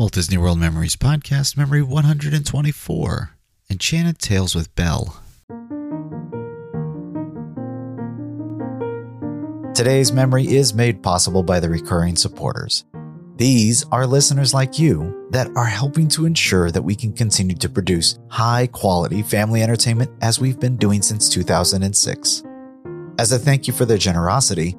Walt Disney World Memories Podcast, Memory 124 Enchanted Tales with Belle. Today's memory is made possible by the recurring supporters. These are listeners like you that are helping to ensure that we can continue to produce high quality family entertainment as we've been doing since 2006. As a thank you for their generosity,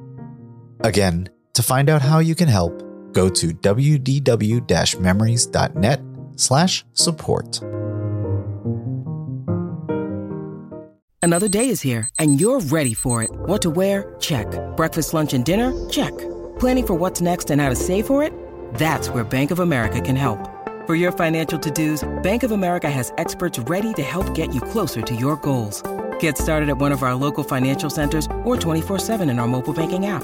Again, to find out how you can help, go to wdw-memories.net slash support. Another day is here, and you're ready for it. What to wear? Check. Breakfast, lunch, and dinner? Check. Planning for what's next and how to save for it? That's where Bank of America can help. For your financial to-dos, Bank of America has experts ready to help get you closer to your goals. Get started at one of our local financial centers or 24-7 in our mobile banking app.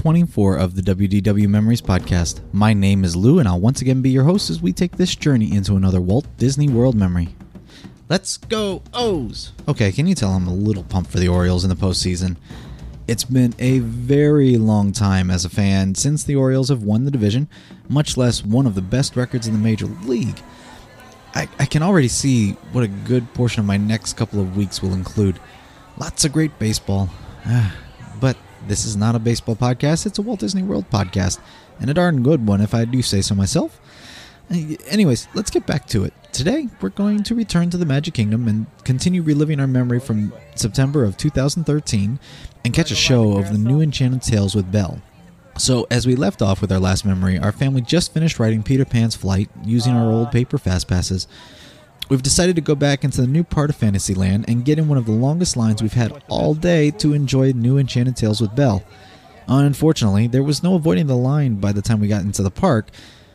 24 of the WDW Memories Podcast. My name is Lou, and I'll once again be your host as we take this journey into another Walt Disney World memory. Let's go, O's! Okay, can you tell I'm a little pumped for the Orioles in the postseason? It's been a very long time as a fan since the Orioles have won the division, much less one of the best records in the major league. I, I, can already see what a good portion of my next couple of weeks will include. Lots of great baseball, but this is not a baseball podcast, it's a Walt Disney World podcast, and a darn good one if I do say so myself. Anyways, let's get back to it. Today, we're going to return to the Magic Kingdom and continue reliving our memory from September of 2013 and catch a show of the new Enchanted Tales with Belle. So, as we left off with our last memory, our family just finished writing Peter Pan's flight using our old paper fast passes. We've decided to go back into the new part of Fantasyland and get in one of the longest lines we've had all day to enjoy new Enchanted Tales with Belle. Unfortunately, there was no avoiding the line by the time we got into the park,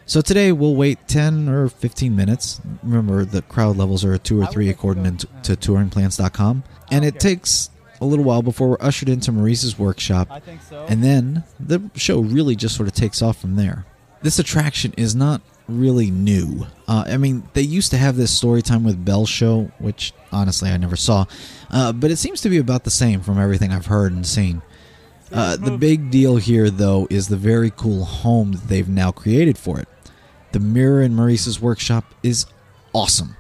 so today we'll wait 10 or 15 minutes. Remember, the crowd levels are 2 or 3 according to, to touringplans.com, and it takes a little while before we're ushered into Maurice's workshop, and then the show really just sort of takes off from there. This attraction is not really new. Uh, I mean, they used to have this story time with Belle show, which honestly I never saw, uh, but it seems to be about the same from everything I've heard and seen. Uh, the big deal here, though, is the very cool home that they've now created for it. The mirror in Maurice's workshop is awesome.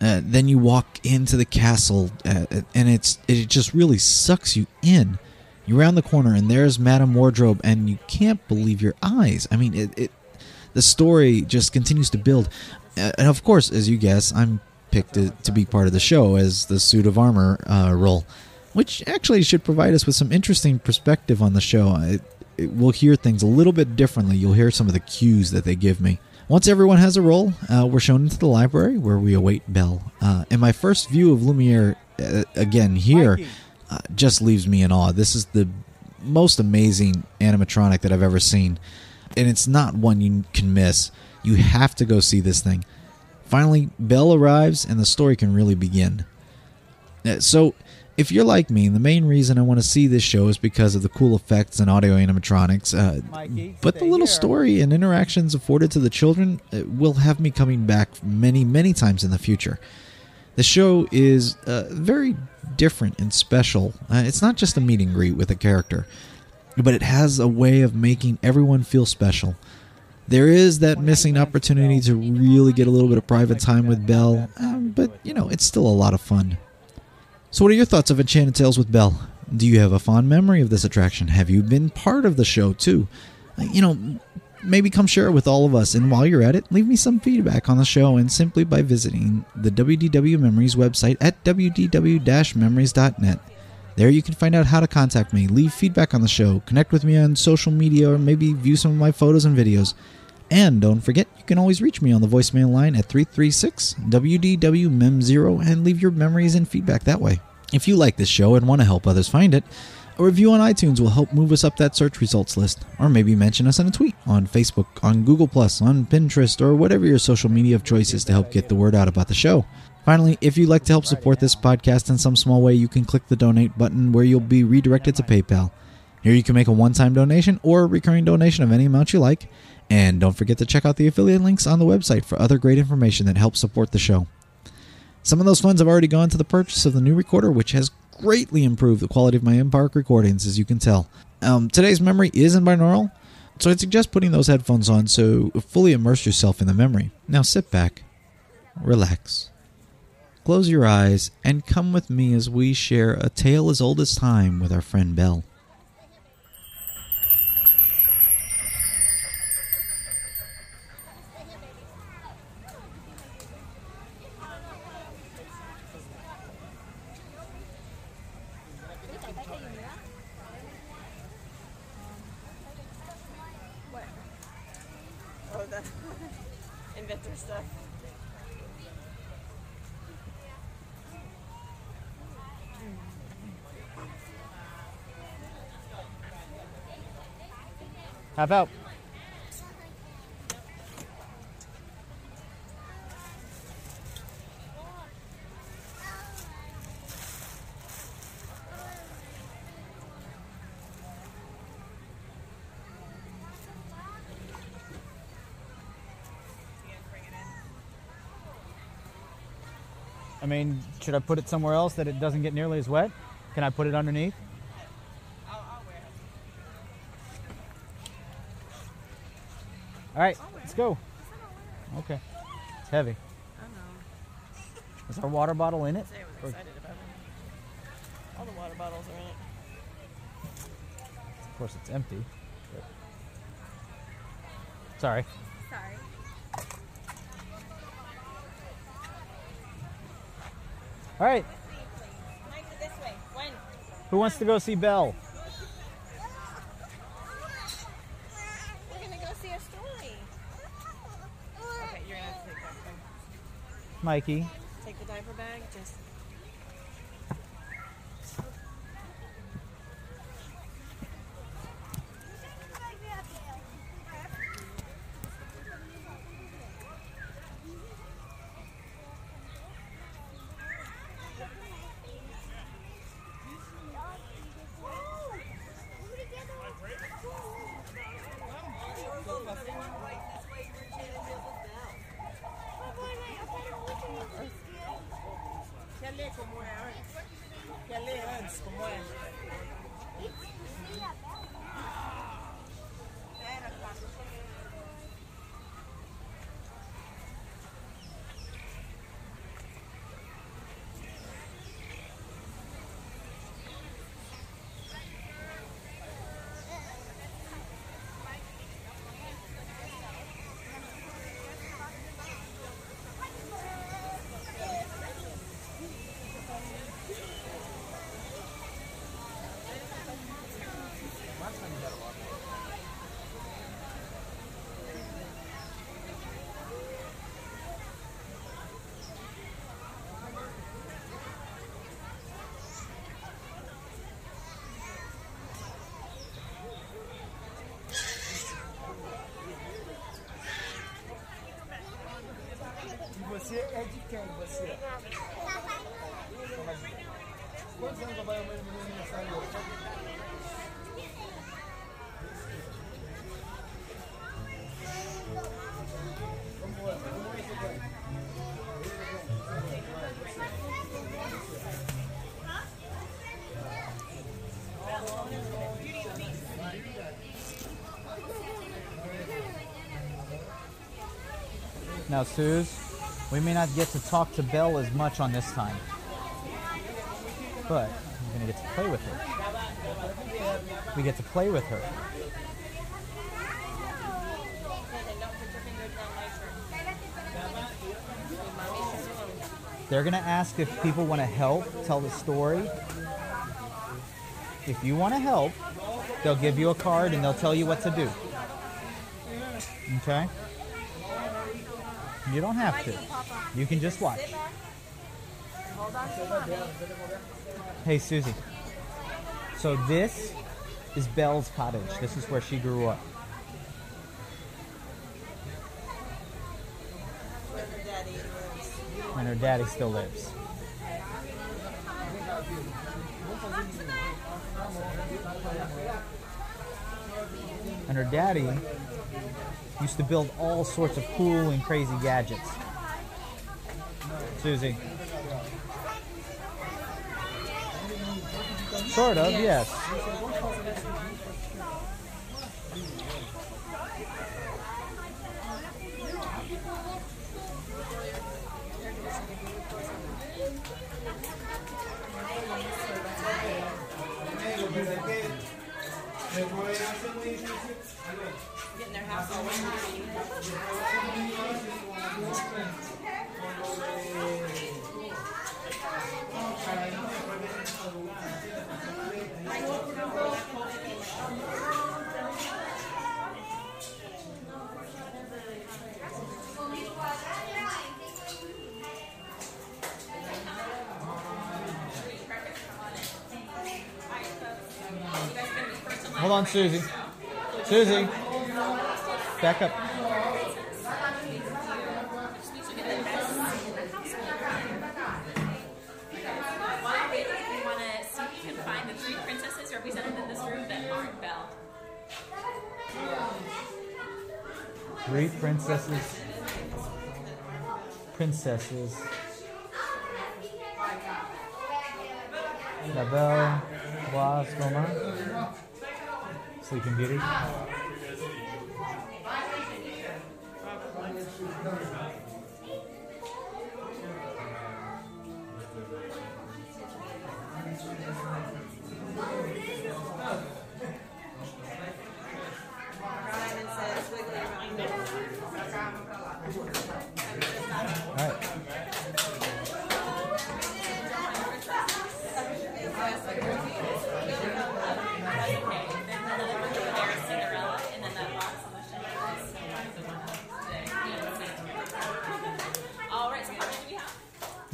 Uh, then you walk into the castle, uh, and it's it just really sucks you in. You round the corner, and there's Madame Wardrobe, and you can't believe your eyes. I mean, it, it the story just continues to build. And of course, as you guess, I'm picked to, to be part of the show as the suit of armor uh, role, which actually should provide us with some interesting perspective on the show. It, it, we'll hear things a little bit differently. You'll hear some of the cues that they give me. Once everyone has a role, uh, we're shown into the library where we await Belle. Uh, and my first view of Lumiere, uh, again here, uh, just leaves me in awe. This is the most amazing animatronic that I've ever seen, and it's not one you can miss. You have to go see this thing. Finally, Belle arrives, and the story can really begin. Uh, So, if you're like me, the main reason I want to see this show is because of the cool effects and audio animatronics. Uh, Mikey, but the little here. story and interactions afforded to the children uh, will have me coming back many, many times in the future. The show is uh, very different and special. Uh, it's not just a meet and greet with a character, but it has a way of making everyone feel special. There is that missing opportunity to really get a little bit of private time with Belle, um, but you know, it's still a lot of fun. So, what are your thoughts of Enchanted Tales with Belle? Do you have a fond memory of this attraction? Have you been part of the show too? Uh, You know, maybe come share it with all of us. And while you're at it, leave me some feedback on the show and simply by visiting the WDW Memories website at wdw-memories.net. There you can find out how to contact me, leave feedback on the show, connect with me on social media, or maybe view some of my photos and videos. And don't forget, you can always reach me on the voicemail line at 336 WDW MEM0 and leave your memories and feedback that way. If you like this show and want to help others find it, a review on iTunes will help move us up that search results list, or maybe mention us in a tweet on Facebook, on Google, on Pinterest, or whatever your social media of choice is to help get the word out about the show. Finally, if you'd like to help support this podcast in some small way, you can click the donate button where you'll be redirected to PayPal. Here you can make a one time donation or a recurring donation of any amount you like. And don't forget to check out the affiliate links on the website for other great information that helps support the show. Some of those funds have already gone to the purchase of the new recorder, which has greatly improved the quality of my in recordings, as you can tell. Um, today's memory is in binaural, so I'd suggest putting those headphones on so fully immerse yourself in the memory. Now sit back, relax, close your eyes, and come with me as we share a tale as old as time with our friend Belle. Oh, inventor stuff. Half out. I mean, should I put it somewhere else that it doesn't get nearly as wet? Can I put it underneath? All right, let's go. Okay. It's heavy. I know. Is our water bottle in it? I Or- was excited about it. All the water bottles are in it. Of course, it's empty. but- Sorry. Sorry. All right. Mike, this way. When? Who wants to go see Belle? We're gonna go see a story. Okay, you're gonna have to take that thing. Mikey. Quem você? Quantos anos vai o meu aniversário? Now, Suze, we may not get to talk to Belle as much on this time, but we're gonna get to play with her. We get to play with her. They're gonna ask if people want to help tell the story. If you want to help, they'll give you a card and they'll tell you what to do. Okay? You don't have to. You can just watch. Hey, Susie. So this is Belle's cottage. This is where she grew up. And her daddy still lives. And her daddy used to build all sorts of cool and crazy gadgets. Susie. Sort of, yes. Hold on, Susie. Susie. Back up. We want to see if we can find the three princesses princesses. Princesses. La Belle, Boise, Goma. Sleeping Beauty.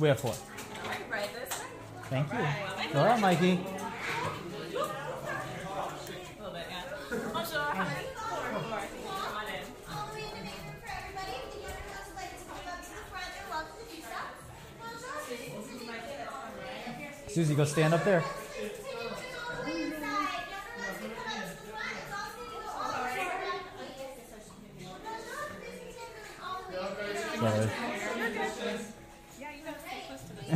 Many? Four, four. Come on in. Susie, go stand up there. Sorry.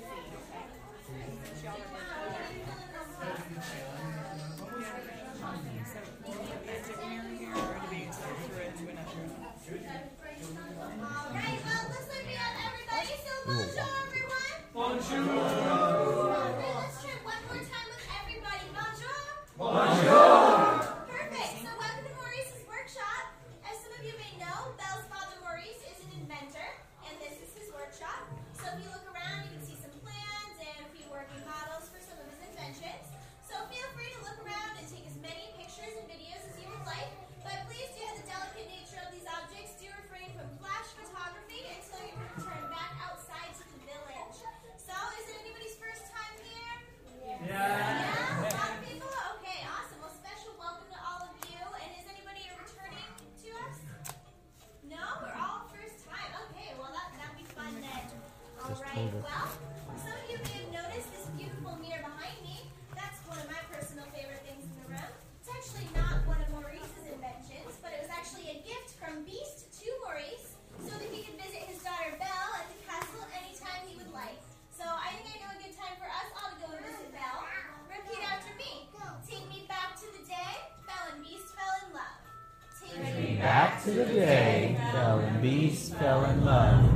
fancy. Mm -hmm. To the day Belle and Beast fell in love.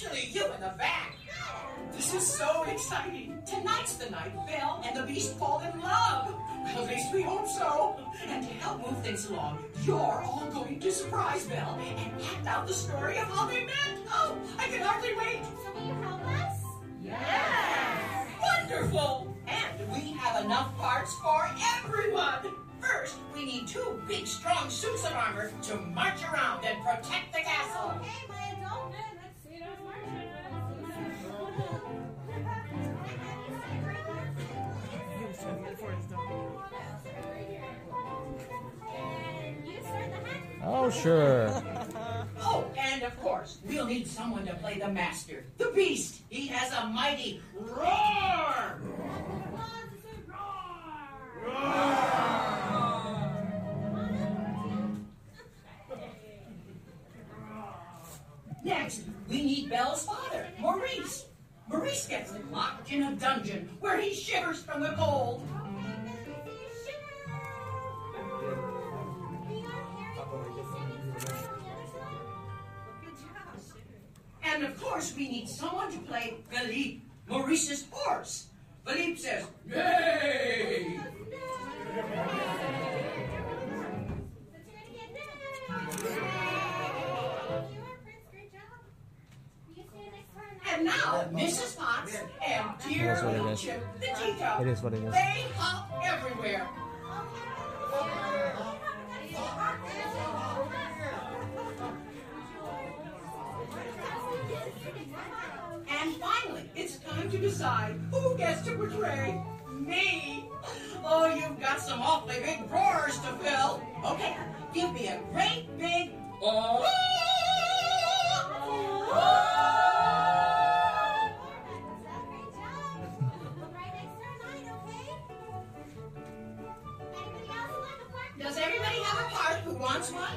Especially you in the back. This is so exciting. Tonight's the night Belle and the Beast fall in love. At least we hope so. And to help move things along, you're all going to surprise Belle and act out the story of how they met. Oh, I can hardly wait. So will you help us? Yes! Wonderful! And we have enough parts for everyone! First, we need two big, strong suits of armor to march around and protect the castle. Okay, Oh, sure. Oh, and of course, we'll need someone to play the master, the beast. He has a mighty roar! Next, we need Belle's father, Maurice. Maurice gets locked in a dungeon where he shivers from the cold. Course, we need someone to play Philippe, Maurice's horse. Philippe says, Yay! And now, Mrs. Potts and dear That's what it little. Chip the teacup. It is what it is. They hop everywhere. Decide who gets to portray me. Oh, you've got some awfully big drawers to fill. Okay, give me a great big. Oh. Does everybody have a part who wants one?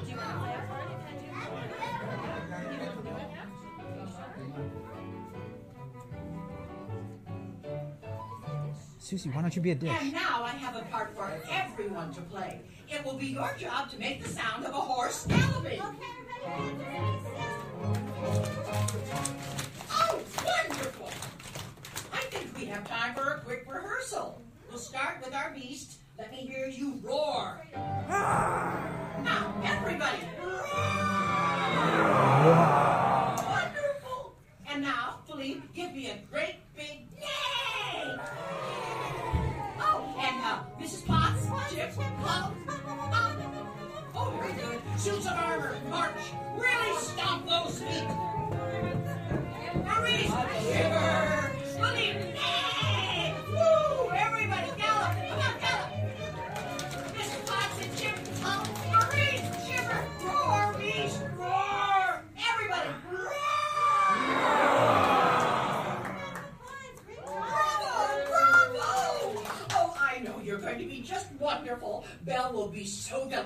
Susie, why don't you be a dish? And now I have a part for everyone to play. It will be your job to make the sound of a horse galloping. Oh, wonderful! I think we have time for a quick rehearsal. We'll start with our beast. Let me hear you roar. Now, everybody, roar!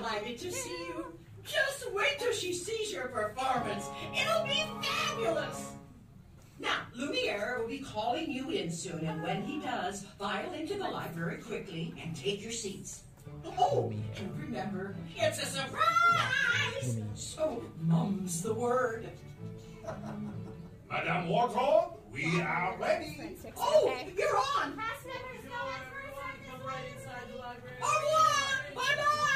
delighted to see you. Just wait till she sees your performance. It'll be fabulous. Now, Lumiere will be calling you in soon, and when he does, file into the library quickly and take your seats. Oh, and remember, it's a surprise! So, mum's the word. Madame Warthog, we are ready. Oh, you're on! Pass members, go on first. Come right inside the library. Au revoir! Bye-bye!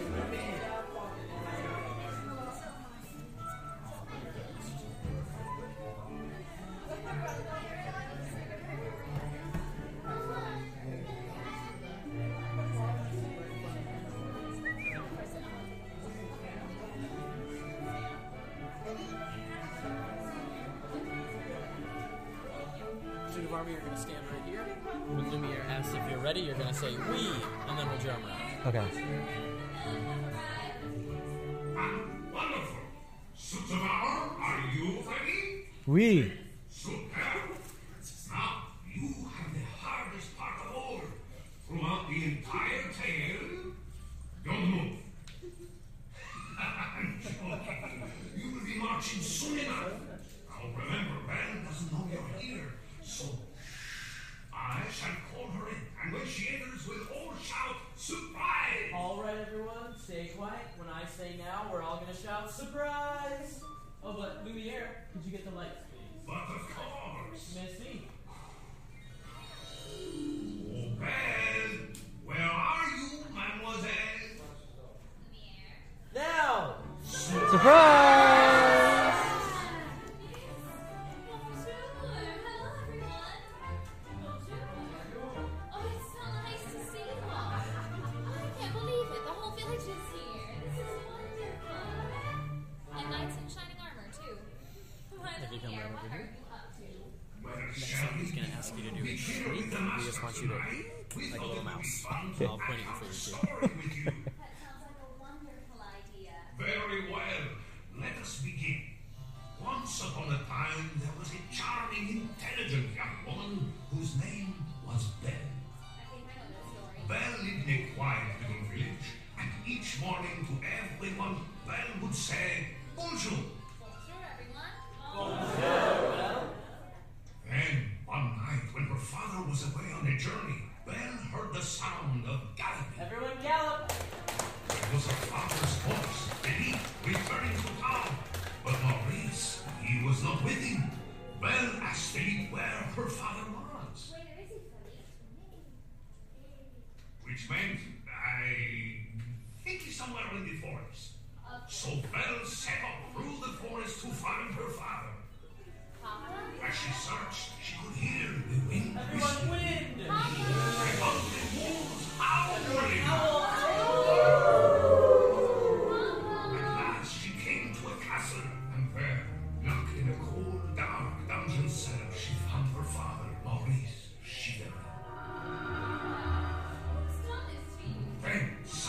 Okay. Ah, wonderful. Are you ready? Oui.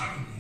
time.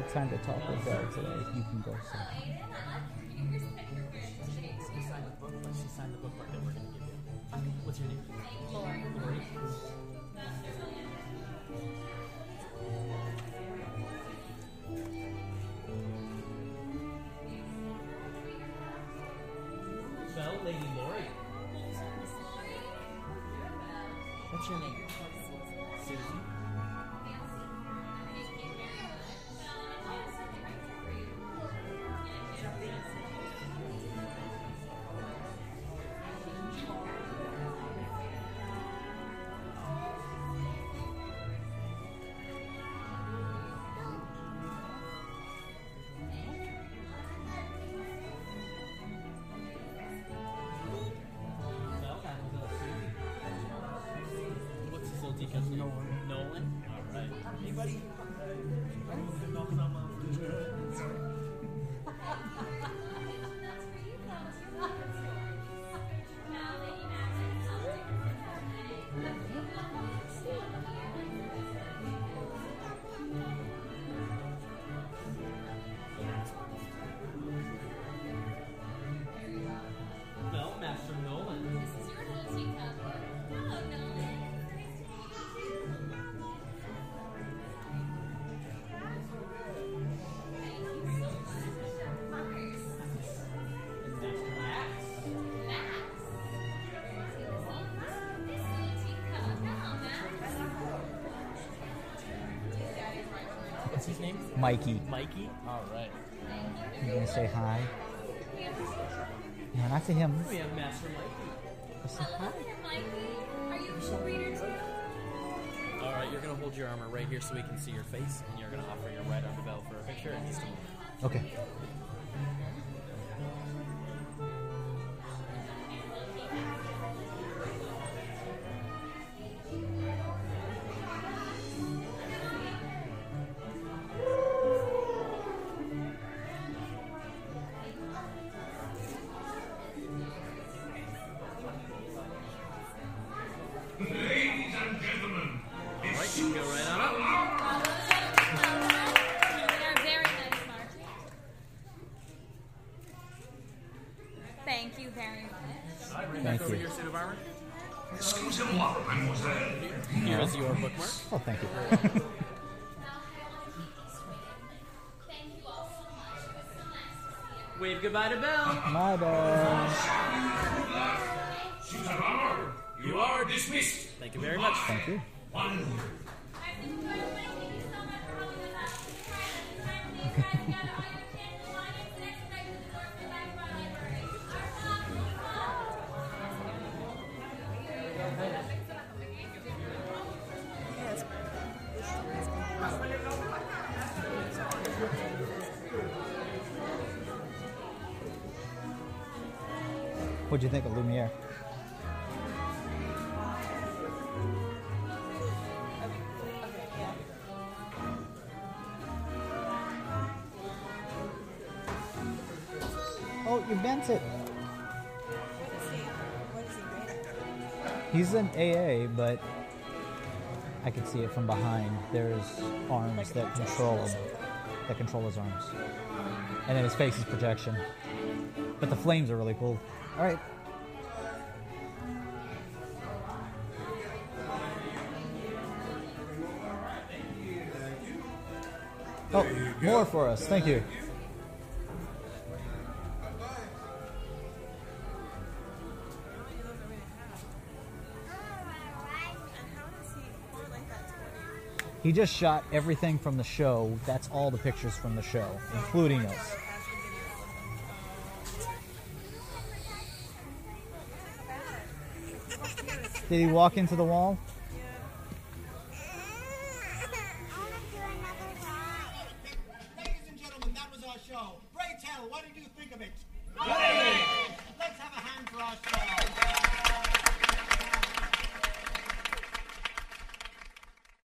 get time to talk with God today, you can go somewhere. Because Nolan. Nolan? Alright. Anybody? name? Mikey. Mikey? All right. You gonna say hi? No, not to him. We have Master Mikey. Hi. Mikey. Are you a reader too? All right, you're gonna hold your armor right here so we can see your face, and you're gonna offer your right arm to Belle for a picture in just a moment. Okay. Thank you. Excusez-moi, mademoiselle. Here is your bookmark. Oh, thank you. Wave goodbye to Belle. My bad. You are dismissed. Thank you very much. Thank you. One. What'd you think of Lumiere? Oh, you bent it. He's an AA, but I can see it from behind. There's arms that control him, that control his arms, and then his face is projection. But the flames are really cool. All right. Oh, more for us. Thank you. He just shot everything from the show. That's all the pictures from the show, including us. Did he walk into the wall?